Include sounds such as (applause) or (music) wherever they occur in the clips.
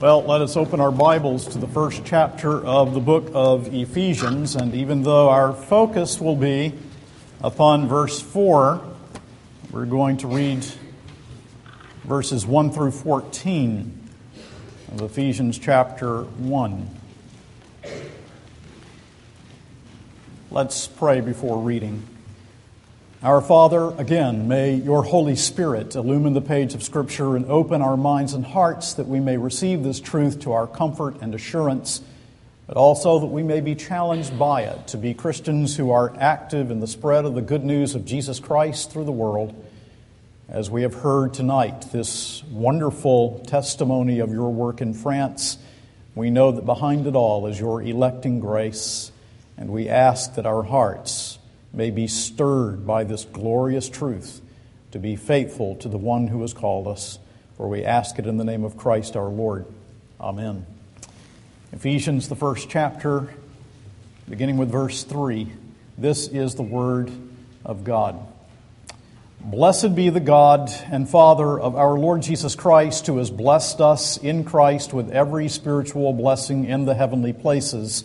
Well, let us open our Bibles to the first chapter of the book of Ephesians. And even though our focus will be upon verse 4, we're going to read verses 1 through 14 of Ephesians chapter 1. Let's pray before reading. Our Father, again, may your Holy Spirit illumine the page of Scripture and open our minds and hearts that we may receive this truth to our comfort and assurance, but also that we may be challenged by it to be Christians who are active in the spread of the good news of Jesus Christ through the world. As we have heard tonight, this wonderful testimony of your work in France, we know that behind it all is your electing grace, and we ask that our hearts may be stirred by this glorious truth to be faithful to the one who has called us. For we ask it in the name of Christ our Lord. Amen. Ephesians, the first chapter, beginning with verse 3. This is the Word of God. Blessed be the God and Father of our Lord Jesus Christ, who has blessed us in Christ with every spiritual blessing in the heavenly places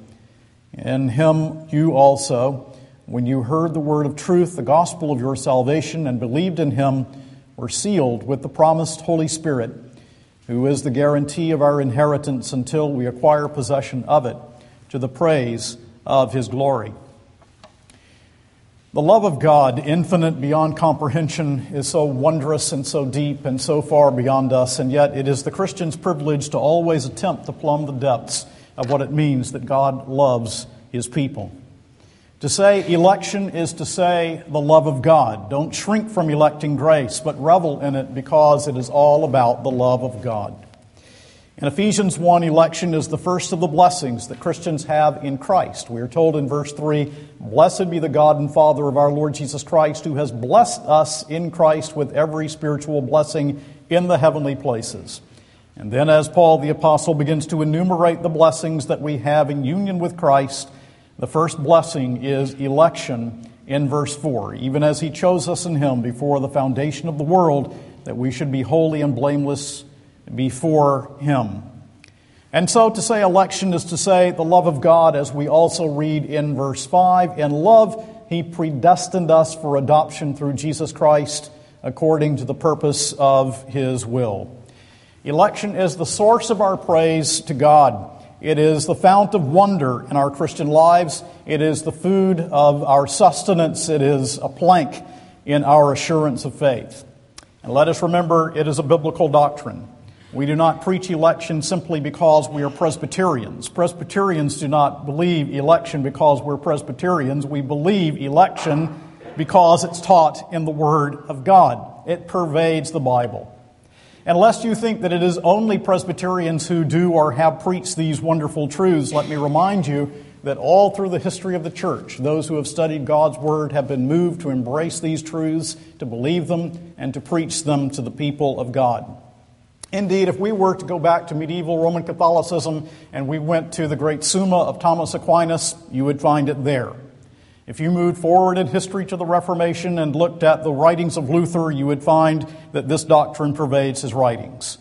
In him you also, when you heard the word of truth, the gospel of your salvation, and believed in him, were sealed with the promised Holy Spirit, who is the guarantee of our inheritance until we acquire possession of it, to the praise of his glory. The love of God, infinite beyond comprehension, is so wondrous and so deep and so far beyond us, and yet it is the Christian's privilege to always attempt to plumb the depths of what it means that God loves his people. To say election is to say the love of God. Don't shrink from electing grace, but revel in it because it is all about the love of God. In Ephesians 1, election is the first of the blessings that Christians have in Christ. We are told in verse 3 Blessed be the God and Father of our Lord Jesus Christ, who has blessed us in Christ with every spiritual blessing in the heavenly places and then, as Paul the Apostle begins to enumerate the blessings that we have in union with Christ, the first blessing is election in verse 4. Even as he chose us in him before the foundation of the world, that we should be holy and blameless before him. And so to say election is to say the love of God, as we also read in verse 5. In love, he predestined us for adoption through Jesus Christ according to the purpose of his will. Election is the source of our praise to God. It is the fount of wonder in our Christian lives. It is the food of our sustenance. It is a plank in our assurance of faith. And let us remember it is a biblical doctrine. We do not preach election simply because we are Presbyterians. Presbyterians do not believe election because we're Presbyterians. We believe election because it's taught in the Word of God. It pervades the Bible. And lest you think that it is only Presbyterians who do or have preached these wonderful truths, let me remind you that all through the history of the church, those who have studied God's Word have been moved to embrace these truths, to believe them, and to preach them to the people of God. Indeed, if we were to go back to medieval Roman Catholicism and we went to the great Summa of Thomas Aquinas, you would find it there. If you moved forward in history to the Reformation and looked at the writings of Luther, you would find that this doctrine pervades his writings.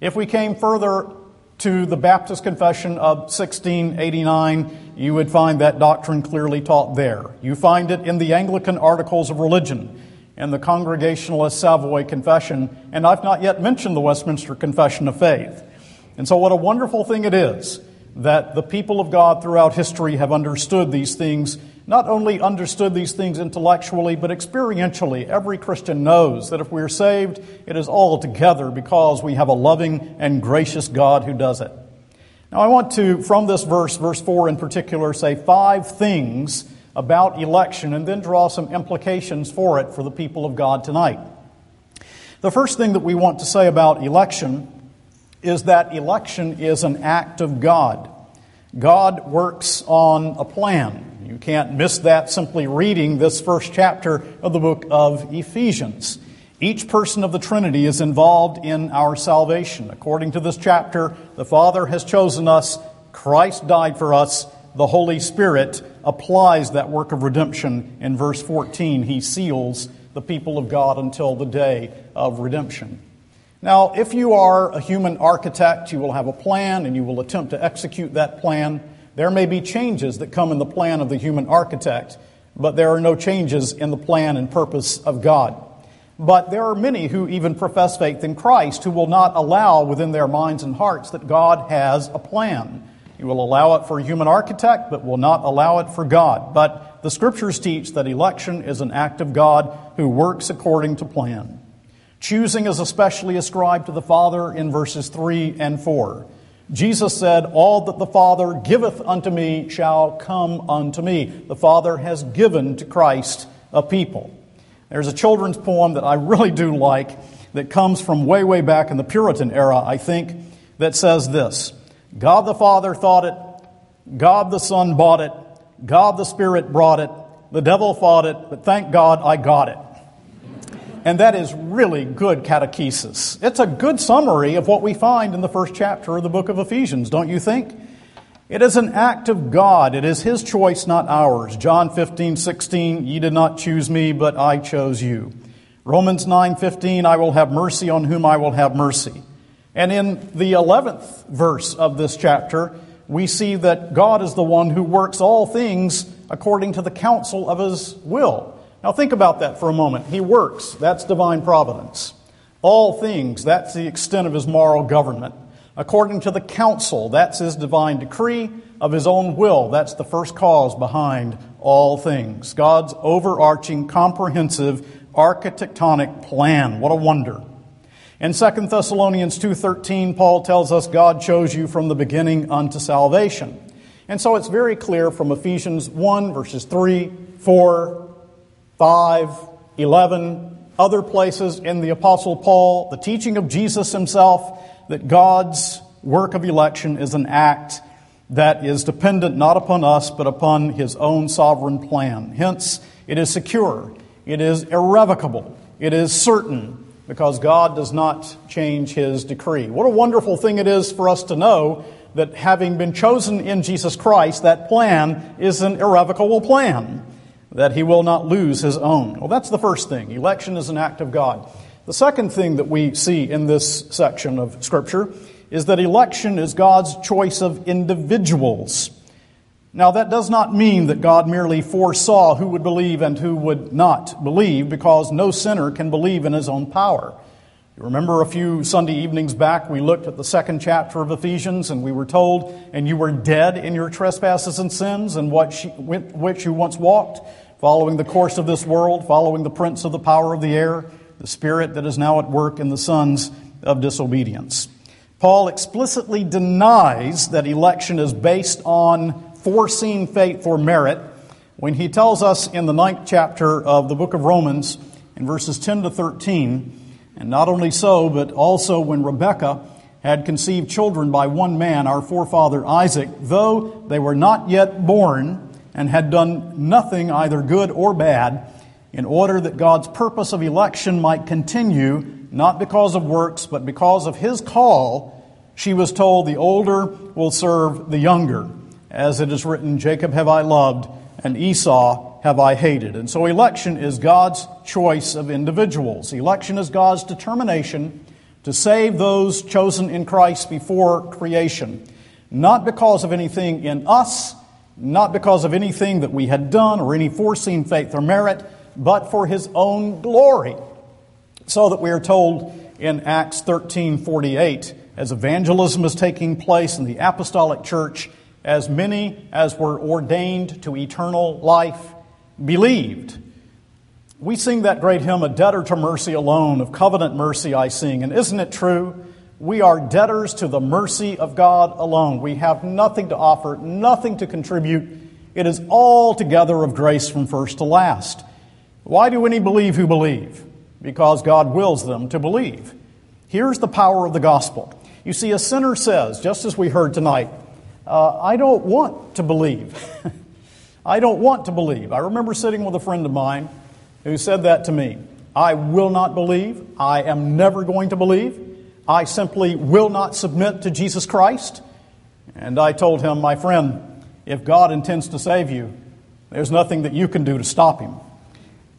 If we came further to the Baptist Confession of 1689, you would find that doctrine clearly taught there. You find it in the Anglican Articles of Religion and the Congregationalist Savoy Confession, and I've not yet mentioned the Westminster Confession of Faith. And so, what a wonderful thing it is that the people of God throughout history have understood these things, not only understood these things intellectually, but experientially. Every Christian knows that if we're saved, it is all together because we have a loving and gracious God who does it. Now, I want to, from this verse, verse 4 in particular, say five things about election and then draw some implications for it for the people of God tonight. The first thing that we want to say about election is that election is an act of God. God works on a plan. You can't miss that simply reading this first chapter of the book of Ephesians. Each person of the Trinity is involved in our salvation. According to this chapter, the Father has chosen us, Christ died for us, the Holy Spirit applies that work of redemption in verse 14. He seals the people of God until the day of redemption. Now, if you are a human architect, you will have a plan and you will attempt to execute that plan. There may be changes that come in the plan of the human architect, but there are no changes in the plan and purpose of God. But there are many who even profess faith in Christ who will not allow within their minds and hearts that God has a plan. You will allow it for a human architect, but will not allow it for God. But the scriptures teach that election is an act of God who works according to plan. Choosing is especially ascribed to the Father in verses 3 and 4. Jesus said, All that the Father giveth unto me shall come unto me. The Father has given to Christ a people. There's a children's poem that I really do like that comes from way, way back in the Puritan era, I think, that says this God the Father thought it, God the Son bought it, God the Spirit brought it, the devil fought it, but thank God I got it. And that is really good catechesis. It's a good summary of what we find in the first chapter of the book of Ephesians, don't you think? It is an act of God. It is His choice, not ours. John 15, 16, ye did not choose me, but I chose you. Romans 9, 15, I will have mercy on whom I will have mercy. And in the 11th verse of this chapter, we see that God is the one who works all things according to the counsel of His will. Now, think about that for a moment. He works, that's divine providence. All things, that's the extent of his moral government. According to the counsel, that's his divine decree of his own will. That's the first cause behind all things. God's overarching, comprehensive, architectonic plan. What a wonder. In 2 Thessalonians 2:13, Paul tells us God chose you from the beginning unto salvation. And so it's very clear from Ephesians 1 verses 3, 4, 5, 11, other places in the Apostle Paul, the teaching of Jesus himself, that God's work of election is an act that is dependent not upon us, but upon his own sovereign plan. Hence, it is secure, it is irrevocable, it is certain, because God does not change his decree. What a wonderful thing it is for us to know that having been chosen in Jesus Christ, that plan is an irrevocable plan that he will not lose his own. Well, that's the first thing. Election is an act of God. The second thing that we see in this section of Scripture is that election is God's choice of individuals. Now, that does not mean that God merely foresaw who would believe and who would not believe, because no sinner can believe in his own power. You remember a few Sunday evenings back, we looked at the second chapter of Ephesians, and we were told, And you were dead in your trespasses and sins, and what which you once walked, following the course of this world, following the prince of the power of the air, the spirit that is now at work in the sons of disobedience. Paul explicitly denies that election is based on foreseen faith or merit when he tells us in the ninth chapter of the book of Romans, in verses 10 to 13, and not only so, but also when Rebekah had conceived children by one man, our forefather Isaac, though they were not yet born and had done nothing either good or bad, in order that God's purpose of election might continue, not because of works, but because of his call, she was told, The older will serve the younger. As it is written, Jacob have I loved, and Esau have I hated. And so election is God's choice of individuals. Election is God's determination to save those chosen in Christ before creation, not because of anything in us, not because of anything that we had done or any foreseen faith or merit, but for his own glory. So that we are told in Acts 13:48 as evangelism is taking place in the apostolic church, as many as were ordained to eternal life believed. We sing that great hymn, A Debtor to Mercy Alone, of covenant mercy I sing. And isn't it true? We are debtors to the mercy of God alone. We have nothing to offer, nothing to contribute. It is altogether of grace from first to last. Why do any believe who believe? Because God wills them to believe. Here's the power of the gospel. You see, a sinner says, just as we heard tonight, uh, I don't want to believe. (laughs) I don't want to believe. I remember sitting with a friend of mine who said that to me. I will not believe. I am never going to believe. I simply will not submit to Jesus Christ. And I told him, my friend, if God intends to save you, there's nothing that you can do to stop him.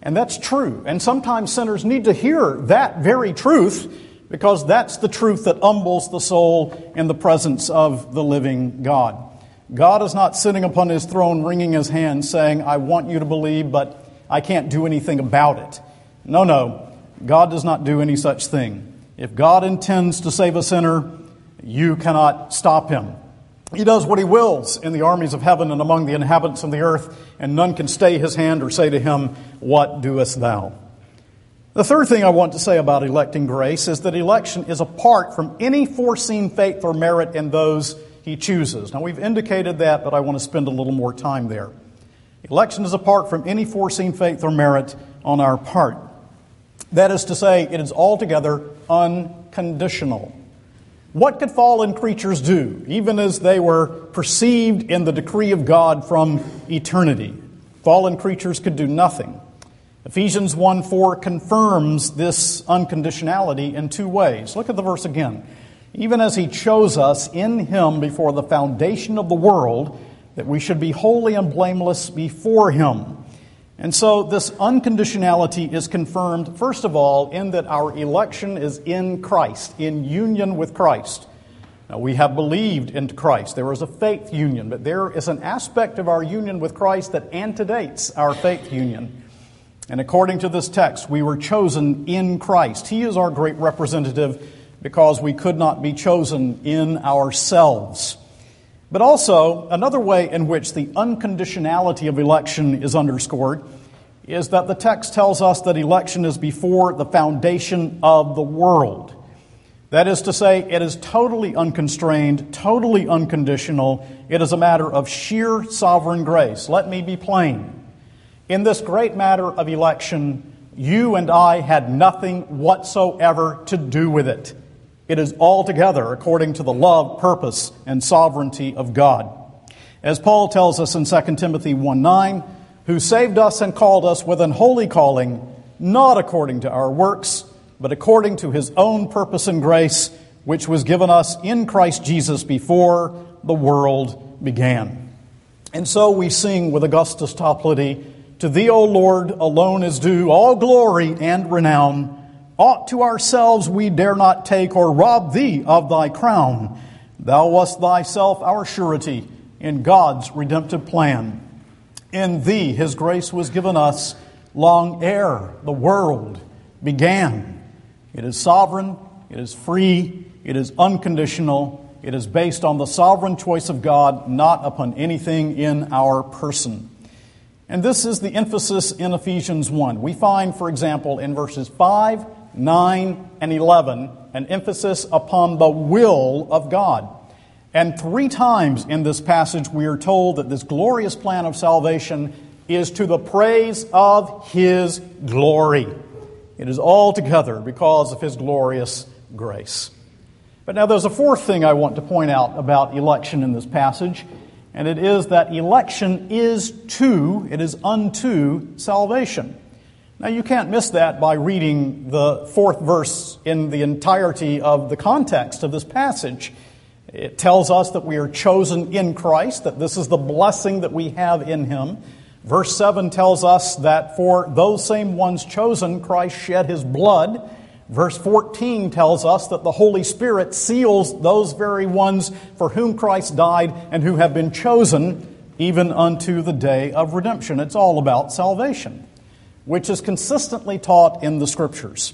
And that's true. And sometimes sinners need to hear that very truth because that's the truth that humbles the soul in the presence of the living God. God is not sitting upon his throne wringing his hands saying, I want you to believe, but I can't do anything about it. No, no. God does not do any such thing. If God intends to save a sinner, you cannot stop him. He does what he wills in the armies of heaven and among the inhabitants of the earth, and none can stay his hand or say to him, What doest thou? The third thing I want to say about electing grace is that election is apart from any foreseen faith or merit in those he chooses. Now, we've indicated that, but I want to spend a little more time there. Election is apart from any foreseen faith or merit on our part. That is to say, it is altogether unconditional. What could fallen creatures do, even as they were perceived in the decree of God from eternity? Fallen creatures could do nothing. Ephesians 1 4 confirms this unconditionality in two ways. Look at the verse again. Even as He chose us in Him before the foundation of the world, that we should be holy and blameless before Him. And so this unconditionality is confirmed, first of all, in that our election is in Christ, in union with Christ. Now, we have believed in Christ. There is a faith union, but there is an aspect of our union with Christ that antedates our faith union. And according to this text, we were chosen in Christ. He is our great representative because we could not be chosen in ourselves. But also, another way in which the unconditionality of election is underscored is that the text tells us that election is before the foundation of the world. That is to say, it is totally unconstrained, totally unconditional. It is a matter of sheer sovereign grace. Let me be plain. In this great matter of election, you and I had nothing whatsoever to do with it. It is altogether according to the love, purpose, and sovereignty of God. As Paul tells us in 2 Timothy 1 9, who saved us and called us with an holy calling, not according to our works, but according to his own purpose and grace, which was given us in Christ Jesus before the world began. And so we sing with Augustus Toplady, To thee, O Lord, alone is due all glory and renown Aught to ourselves we dare not take or rob thee of thy crown. Thou wast thyself our surety in God's redemptive plan. In thee his grace was given us long ere the world began. It is sovereign, it is free, it is unconditional, it is based on the sovereign choice of God, not upon anything in our person. And this is the emphasis in Ephesians 1. We find, for example, in verses 5 9, and 11, an emphasis upon the will of God. And three times in this passage, we are told that this glorious plan of salvation is to the praise of His glory. It is altogether because of His glorious grace. But now there's a fourth thing I want to point out about election in this passage, and it is that election is to, it is unto salvation. Now, you can't miss that by reading the fourth verse in the entirety of the context of this passage. It tells us that we are chosen in Christ, that this is the blessing that we have in Him. Verse 7 tells us that for those same ones chosen, Christ shed His blood. Verse 14 tells us that the Holy Spirit seals those very ones for whom Christ died and who have been chosen even unto the day of redemption. It's all about salvation which is consistently taught in the scriptures.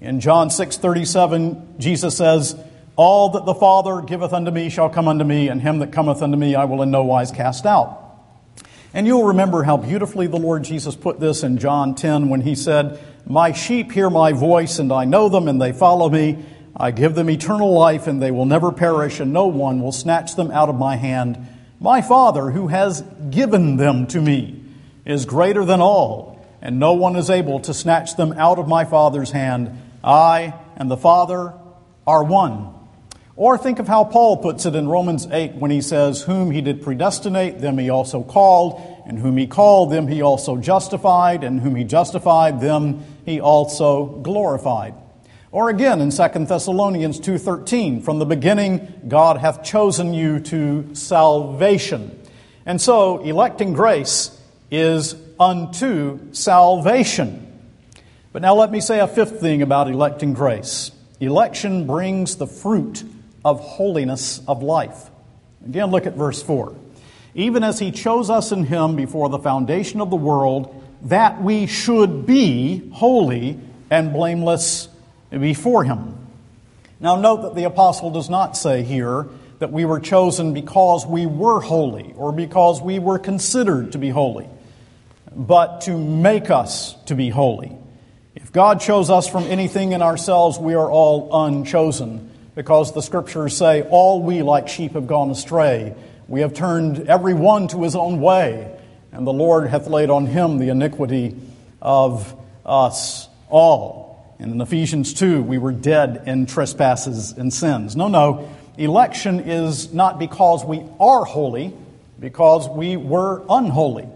In John 6:37, Jesus says, All that the Father giveth unto me shall come unto me, and him that cometh unto me I will in no wise cast out. And you'll remember how beautifully the Lord Jesus put this in John 10 when he said, My sheep hear my voice, and I know them, and they follow me. I give them eternal life, and they will never perish, and no one will snatch them out of my hand. My Father, who has given them to me, is greater than all, and no one is able to snatch them out of my Father's hand. I and the Father are one. Or think of how Paul puts it in Romans 8 when he says, Whom he did predestinate, them he also called, and whom he called, them he also justified, and whom he justified, them he also glorified. Or again in 2 Thessalonians 2:13, from the beginning God hath chosen you to salvation. And so electing grace is unto salvation. But now let me say a fifth thing about electing grace. Election brings the fruit of holiness of life. Again, look at verse 4. Even as he chose us in him before the foundation of the world, that we should be holy and blameless before him. Now, note that the apostle does not say here that we were chosen because we were holy or because we were considered to be holy, but to make us to be holy. If God chose us from anything in ourselves, we are all unchosen because the scriptures say, All we like sheep have gone astray. We have turned every one to his own way, and the Lord hath laid on him the iniquity of us all. And in Ephesians 2, we were dead in trespasses and sins. No, no. Election is not because we are holy, because we were unholy.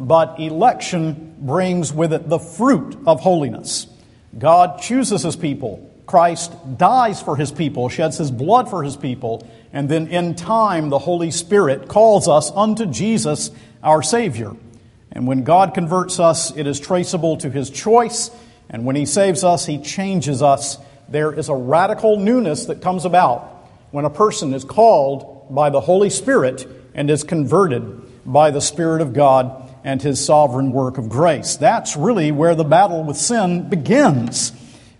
But election brings with it the fruit of holiness. God chooses his people Christ dies for his people, sheds his blood for his people, and then in time the Holy Spirit calls us unto Jesus, our Savior. And when God converts us, it is traceable to his choice, and when he saves us, he changes us. There is a radical newness that comes about when a person is called by the Holy Spirit and is converted by the Spirit of God and his sovereign work of grace. That's really where the battle with sin begins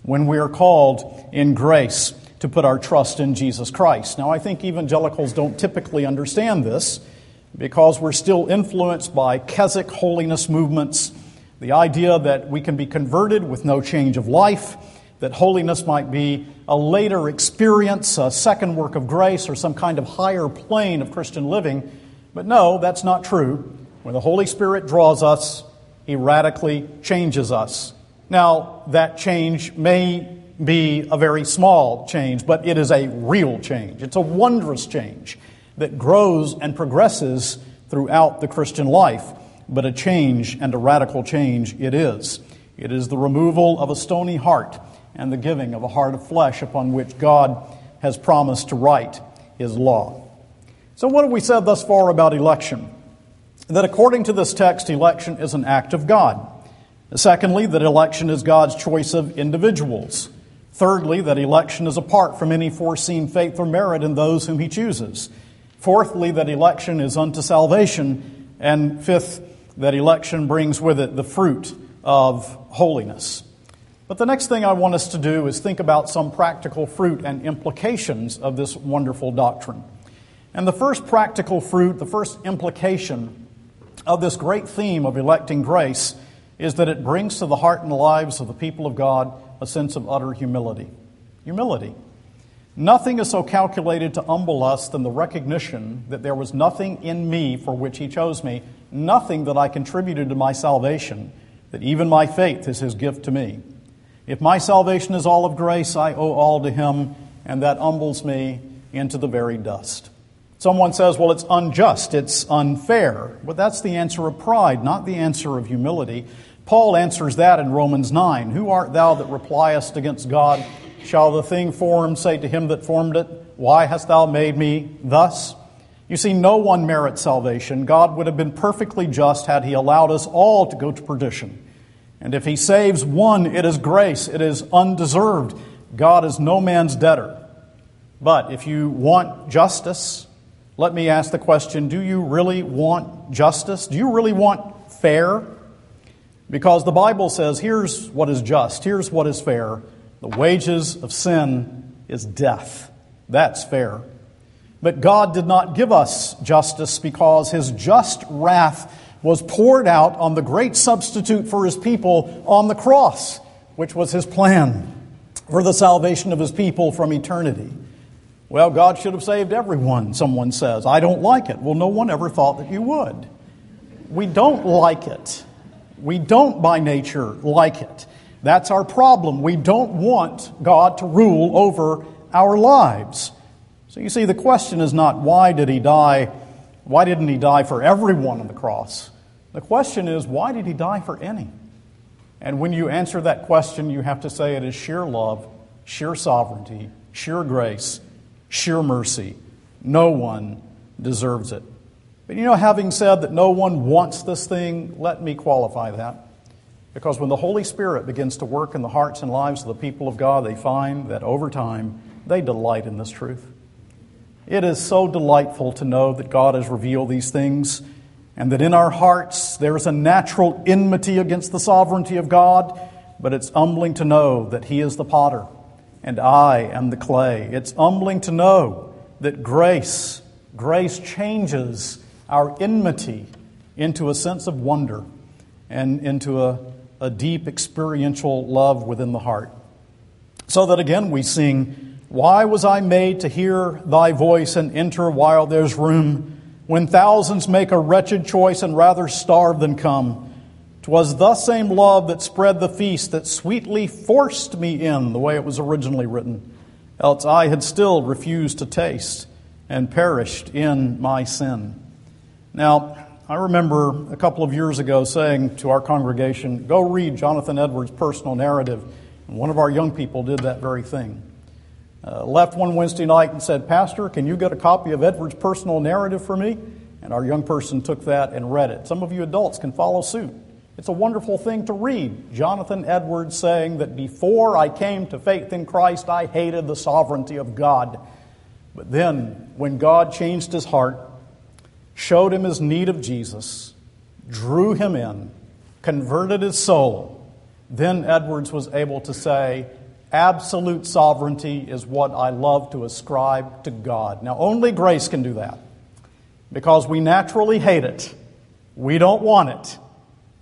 when we are called in grace to put our trust in Jesus Christ. Now, I think evangelicals don't typically understand this because we're still influenced by Keswick holiness movements, the idea that we can be converted with no change of life, that holiness might be a later experience, a second work of grace, or some kind of higher plane of Christian living. But no, that's not true. When the Holy Spirit draws us, He radically changes us. Now, that change may be a very small change, but it is a real change. It's a wondrous change that grows and progresses throughout the Christian life, but a change and a radical change it is. It is the removal of a stony heart and the giving of a heart of flesh upon which God has promised to write His law. So, what have we said thus far about election? That according to this text, election is an act of God. Secondly, that election is God's choice of individuals. Thirdly, that election is apart from any foreseen faith or merit in those whom he chooses. Fourthly, that election is unto salvation. And fifth, that election brings with it the fruit of holiness. But the next thing I want us to do is think about some practical fruit and implications of this wonderful doctrine. And the first practical fruit, the first implication of this great theme of electing grace is that it brings to the heart and lives of the people of God a sense of utter humility. Humility. Nothing is so calculated to humble us than the recognition that there was nothing in me for which He chose me, nothing that I contributed to my salvation, that even my faith is His gift to me. If my salvation is all of grace, I owe all to Him, and that humbles me into the very dust. Someone says, well, it's unjust, it's unfair. But that's the answer of pride, not the answer of humility. Paul answers that in Romans 9. Who art thou that repliest against God? Shall the thing formed say to him that formed it, Why hast thou made me thus? You see, no one merits salvation. God would have been perfectly just had he allowed us all to go to perdition. And if he saves one, it is grace, it is undeserved. God is no man's debtor. But if you want justice, let me ask the question do you really want justice? Do you really want fair? Because the Bible says, here's what is just, here's what is fair. The wages of sin is death. That's fair. But God did not give us justice because his just wrath was poured out on the great substitute for his people on the cross, which was his plan for the salvation of his people from eternity. Well, God should have saved everyone, someone says. I don't like it. Well, no one ever thought that you would. We don't like it. We don't, by nature, like it. That's our problem. We don't want God to rule over our lives. So you see, the question is not why did he die? Why didn't he die for everyone on the cross? The question is why did he die for any? And when you answer that question, you have to say it is sheer love, sheer sovereignty, sheer grace, sheer mercy. No one deserves it. But you know, having said that no one wants this thing, let me qualify that. Because when the Holy Spirit begins to work in the hearts and lives of the people of God, they find that over time they delight in this truth. It is so delightful to know that God has revealed these things and that in our hearts there is a natural enmity against the sovereignty of God, but it's humbling to know that He is the potter and I am the clay. It's humbling to know that grace, grace changes our enmity into a sense of wonder and into a, a deep experiential love within the heart. So that again we sing, Why was I made to hear thy voice and enter while there's room, when thousands make a wretched choice and rather starve than come? 'Twas the same love that spread the feast that sweetly forced me in, the way it was originally written, else I had still refused to taste and perished in my sin. Now, I remember a couple of years ago saying to our congregation, Go read Jonathan Edwards' personal narrative. And one of our young people did that very thing. Uh, left one Wednesday night and said, Pastor, can you get a copy of Edwards' personal narrative for me? And our young person took that and read it. Some of you adults can follow suit. It's a wonderful thing to read. Jonathan Edwards saying that before I came to faith in Christ, I hated the sovereignty of God. But then, when God changed his heart, showed him his need of Jesus, drew him in, converted his soul, then Edwards was able to say, Absolute sovereignty is what I love to ascribe to God. Now, only grace can do that because we naturally hate it. We don't want it.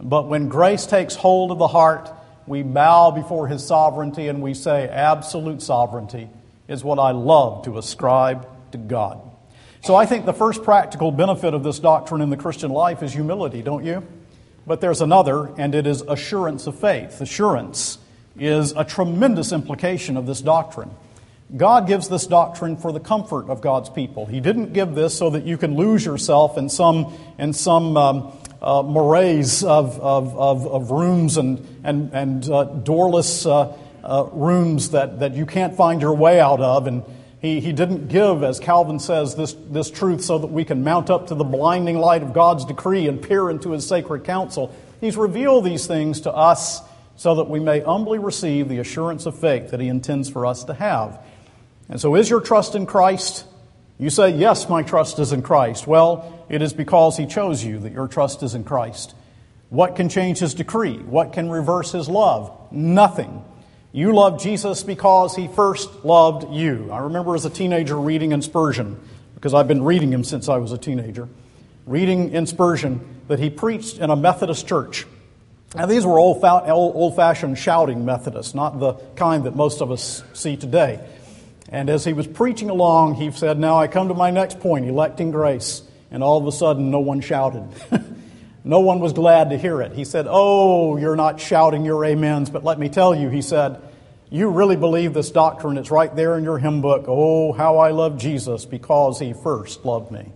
But when grace takes hold of the heart, we bow before His sovereignty and we say, Absolute sovereignty is what I love to ascribe to God. So I think the first practical benefit of this doctrine in the Christian life is humility, don't you? But there's another, and it is assurance of faith. Assurance is a tremendous implication of this doctrine. God gives this doctrine for the comfort of God's people. He didn't give this so that you can lose yourself in some, in some um, uh, maraes of, of, of, of, rooms and, and, and uh, doorless uh, uh, rooms that, that you can't find your way out of. And he, he didn't give, as Calvin says, this, this truth so that we can mount up to the blinding light of God's decree and peer into his sacred counsel. He's revealed these things to us so that we may humbly receive the assurance of faith that he intends for us to have. And so, is your trust in Christ? You say, Yes, my trust is in Christ. Well, it is because He chose you that your trust is in Christ. What can change His decree? What can reverse His love? Nothing. You love Jesus because He first loved you. I remember as a teenager reading in Spurgeon, because I've been reading him since I was a teenager, reading in Spurgeon that he preached in a Methodist church. Now, these were old fashioned shouting Methodists, not the kind that most of us see today. And as he was preaching along, he said, Now I come to my next point electing grace. And all of a sudden, no one shouted. (laughs) no one was glad to hear it. He said, Oh, you're not shouting your amens, but let me tell you, he said, you really believe this doctrine. It's right there in your hymn book. Oh, how I love Jesus because he first loved me.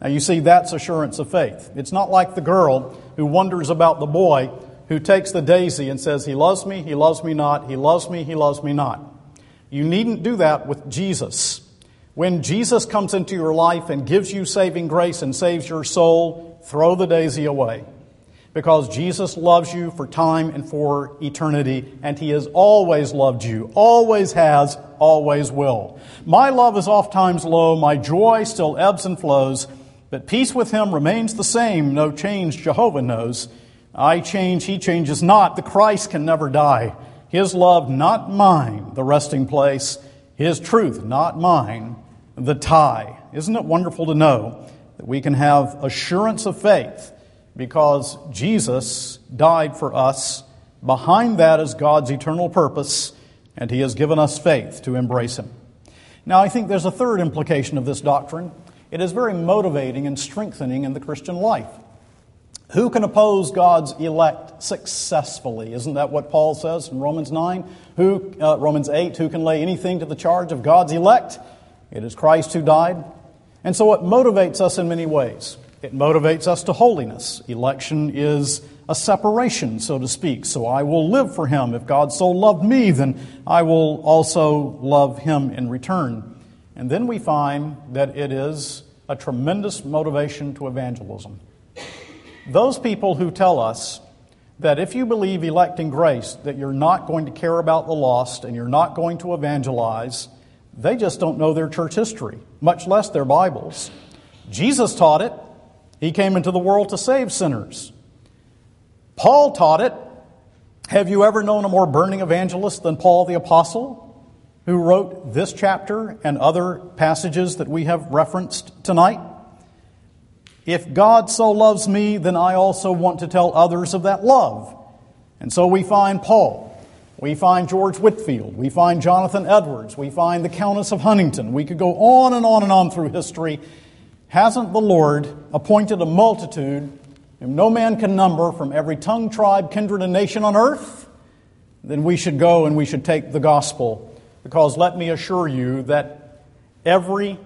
Now, you see, that's assurance of faith. It's not like the girl who wonders about the boy who takes the daisy and says, He loves me, he loves me not, he loves me, he loves me not. You needn't do that with Jesus. When Jesus comes into your life and gives you saving grace and saves your soul, throw the daisy away. Because Jesus loves you for time and for eternity, and He has always loved you, always has, always will. My love is oft times low, my joy still ebbs and flows, but peace with Him remains the same, no change Jehovah knows. I change, He changes not, the Christ can never die. His love, not mine, the resting place. His truth, not mine, the tie. Isn't it wonderful to know that we can have assurance of faith because Jesus died for us? Behind that is God's eternal purpose, and He has given us faith to embrace Him. Now, I think there's a third implication of this doctrine. It is very motivating and strengthening in the Christian life. Who can oppose God's elect successfully? Isn't that what Paul says in Romans 9? Who, uh, Romans 8, who can lay anything to the charge of God's elect? It is Christ who died. And so it motivates us in many ways. It motivates us to holiness. Election is a separation, so to speak. So I will live for him. If God so loved me, then I will also love him in return. And then we find that it is a tremendous motivation to evangelism. Those people who tell us that if you believe electing grace, that you're not going to care about the lost and you're not going to evangelize, they just don't know their church history, much less their Bibles. Jesus taught it. He came into the world to save sinners. Paul taught it. Have you ever known a more burning evangelist than Paul the Apostle, who wrote this chapter and other passages that we have referenced tonight? If God so loves me, then I also want to tell others of that love. And so we find Paul. We find George Whitefield, We find Jonathan Edwards. We find the Countess of Huntingdon. We could go on and on and on through history. Hasn't the Lord appointed a multitude whom no man can number from every tongue, tribe, kindred, and nation on earth? Then we should go and we should take the gospel. Because let me assure you that every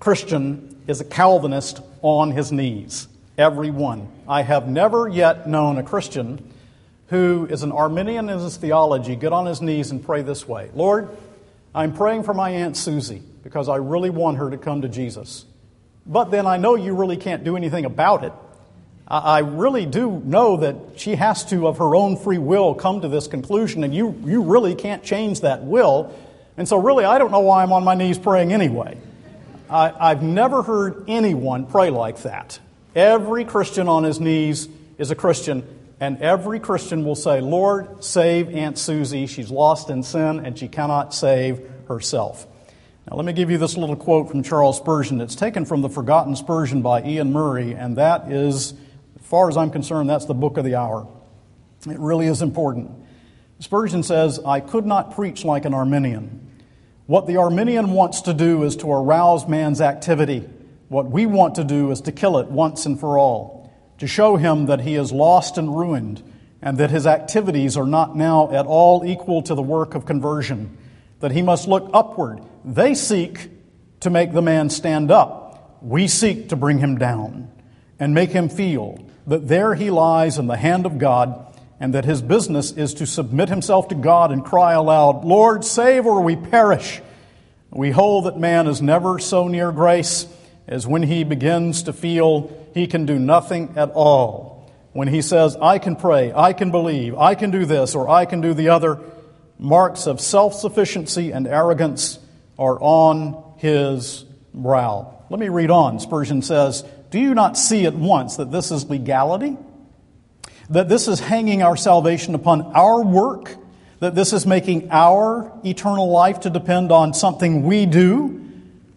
Christian is a Calvinist on his knees. Every one. I have never yet known a Christian who is an Arminian in his theology get on his knees and pray this way Lord, I'm praying for my Aunt Susie because I really want her to come to Jesus. But then I know you really can't do anything about it. I really do know that she has to, of her own free will, come to this conclusion, and you, you really can't change that will. And so, really, I don't know why I'm on my knees praying anyway. I, I've never heard anyone pray like that. Every Christian on his knees is a Christian, and every Christian will say, Lord, save Aunt Susie. She's lost in sin and she cannot save herself. Now, let me give you this little quote from Charles Spurgeon. It's taken from The Forgotten Spurgeon by Iain Murray, and that is, as far as I'm concerned, that's the book of the hour. It really is important. Spurgeon says, I could not preach like an Arminian. What the Arminian wants to do is to arouse man's activity. What we want to do is to kill it once and for all, to show him that he is lost and ruined, and that his activities are not now at all equal to the work of conversion, that he must look upward. They seek to make the man stand up. We seek to bring him down and make him feel that there he lies in the hand of God and that his business is to submit himself to God and cry aloud, Lord, save or we perish. We hold that man is never so near grace as when he begins to feel he can do nothing at all. When he says, I can pray, I can believe, I can do this, or I can do the other, marks of self sufficiency and arrogance are on his brow. Let me read on. Spurgeon says, Do you not see at once that this is legality? That this is hanging our salvation upon our work, that this is making our eternal life to depend on something we do.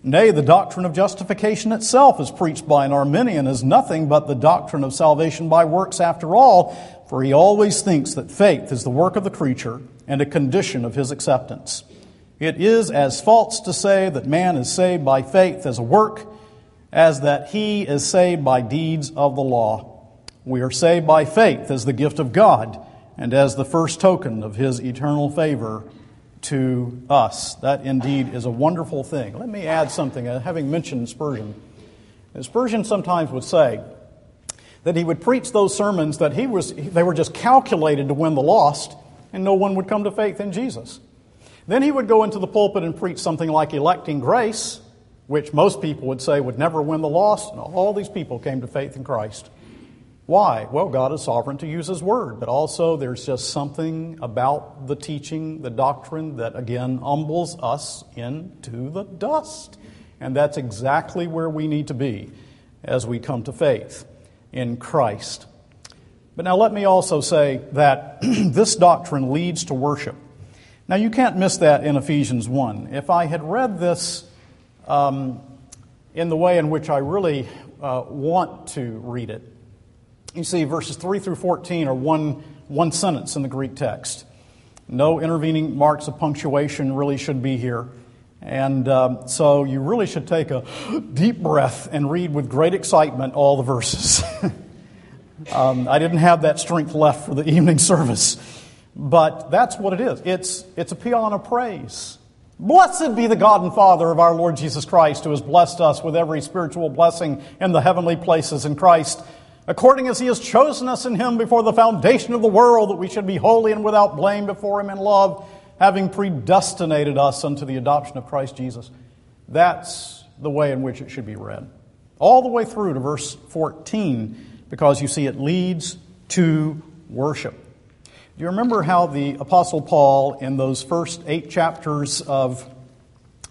Nay, the doctrine of justification itself, as preached by an Arminian, is nothing but the doctrine of salvation by works after all, for he always thinks that faith is the work of the creature and a condition of his acceptance. It is as false to say that man is saved by faith as a work as that he is saved by deeds of the law. We are saved by faith as the gift of God and as the first token of His eternal favor to us. That indeed is a wonderful thing. Let me add something, uh, having mentioned Spurgeon. Spurgeon sometimes would say that he would preach those sermons that he was, they were just calculated to win the lost, and no one would come to faith in Jesus. Then he would go into the pulpit and preach something like electing grace, which most people would say would never win the lost, and all these people came to faith in Christ. Why? Well, God is sovereign to use His Word, but also there's just something about the teaching, the doctrine, that again humbles us into the dust. And that's exactly where we need to be as we come to faith in Christ. But now let me also say that (clears throat) this doctrine leads to worship. Now, you can't miss that in Ephesians 1. If I had read this um, in the way in which I really uh, want to read it, you see, verses 3 through 14 are one, one sentence in the Greek text. No intervening marks of punctuation really should be here. And um, so you really should take a (gasps) deep breath and read with great excitement all the verses. (laughs) um, I didn't have that strength left for the evening (laughs) service. But that's what it is. It's, it's a paean of praise. Blessed be the God and Father of our Lord Jesus Christ, who has blessed us with every spiritual blessing in the heavenly places in Christ, according as he has chosen us in him before the foundation of the world, that we should be holy and without blame before him in love, having predestinated us unto the adoption of Christ Jesus. That's the way in which it should be read. All the way through to verse 14, because you see it leads to worship. Do you remember how the Apostle Paul, in those first eight chapters of,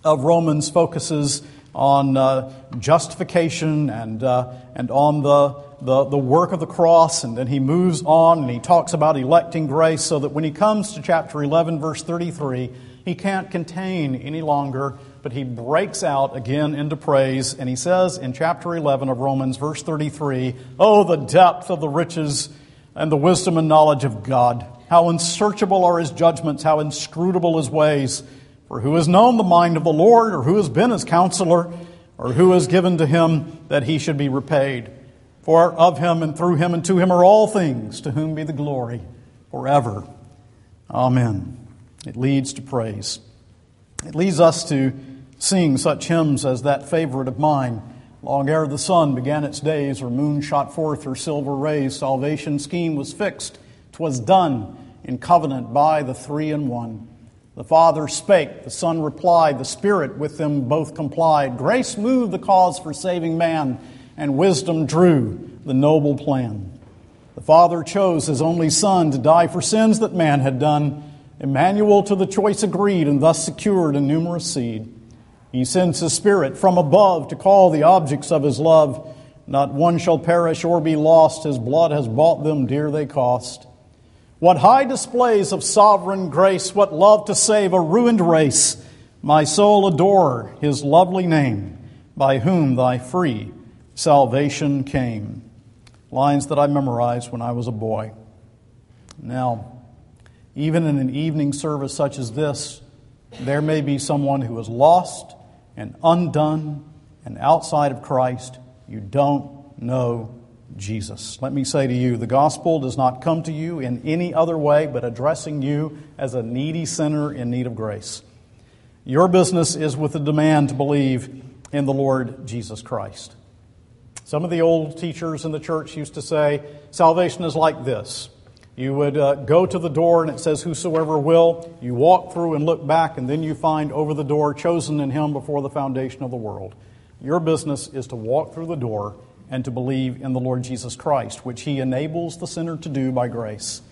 of Romans, focuses on uh, justification and, uh, and on the, the, the work of the cross, and then he moves on and he talks about electing grace so that when he comes to chapter 11, verse 33, he can't contain any longer, but he breaks out again into praise, and he says in chapter 11 of Romans, verse 33, Oh, the depth of the riches and the wisdom and knowledge of God. How unsearchable are his judgments, how inscrutable his ways. For who has known the mind of the Lord, or who has been his counselor, or who has given to him that he should be repaid? For of him and through him and to him are all things, to whom be the glory forever. Amen. It leads to praise. It leads us to sing such hymns as that favorite of mine. Long ere the sun began its days, or moon shot forth her silver rays, salvation's scheme was fixed. 'Twas done in covenant by the three and one. The Father spake, the Son replied, the Spirit with them both complied. Grace moved the cause for saving man, and wisdom drew the noble plan. The Father chose His only Son to die for sins that man had done. Emmanuel to the choice agreed, and thus secured a numerous seed. He sends His Spirit from above to call the objects of His love. Not one shall perish or be lost. His blood has bought them, dear they cost. What high displays of sovereign grace, what love to save a ruined race. My soul adore His lovely name, by whom thy free salvation came. Lines that I memorized when I was a boy. Now, even in an evening service such as this, there may be someone who is lost and undone and outside of Christ, you don't know Jesus. Let me say to you, the gospel does not come to you in any other way but addressing you as a needy sinner in need of grace. Your business is with the demand to believe in the Lord Jesus Christ. Some of the old teachers in the church used to say, salvation is like this. You would uh, go to the door and it says, Whosoever will. You walk through and look back, and then you find over the door, chosen in Him before the foundation of the world. Your business is to walk through the door and to believe in the Lord Jesus Christ, which He enables the sinner to do by grace.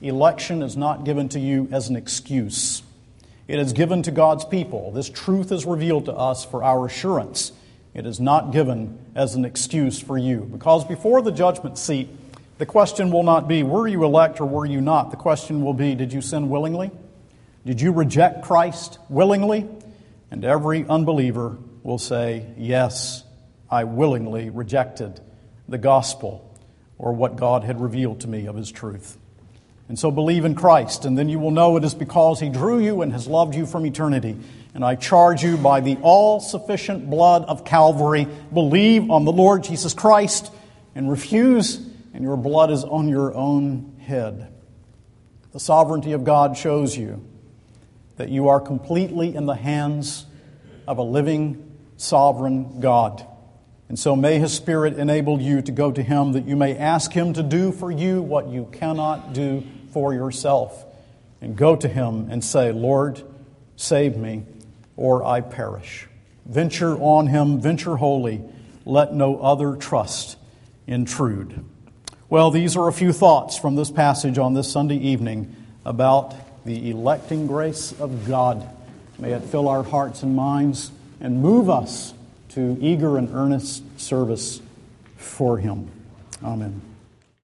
Election is not given to you as an excuse, it is given to God's people. This truth is revealed to us for our assurance. It is not given as an excuse for you. Because before the judgment seat, the question will not be, were you elect or were you not? The question will be, did you sin willingly? Did you reject Christ willingly? And every unbeliever will say, yes, I willingly rejected the gospel or what God had revealed to me of his truth. And so believe in Christ, and then you will know it is because he drew you and has loved you from eternity. And I charge you by the all sufficient blood of Calvary, believe on the Lord Jesus Christ and refuse and your blood is on your own head. The sovereignty of God shows you that you are completely in the hands of a living, sovereign God. And so may His Spirit enable you to go to Him that you may ask Him to do for you what you cannot do for yourself. And go to Him and say, Lord, save me, or I perish. Venture on Him, venture wholly. Let no other trust intrude. Well, these are a few thoughts from this passage on this Sunday evening about the electing grace of God. May it fill our hearts and minds and move us to eager and earnest service for Him. Amen.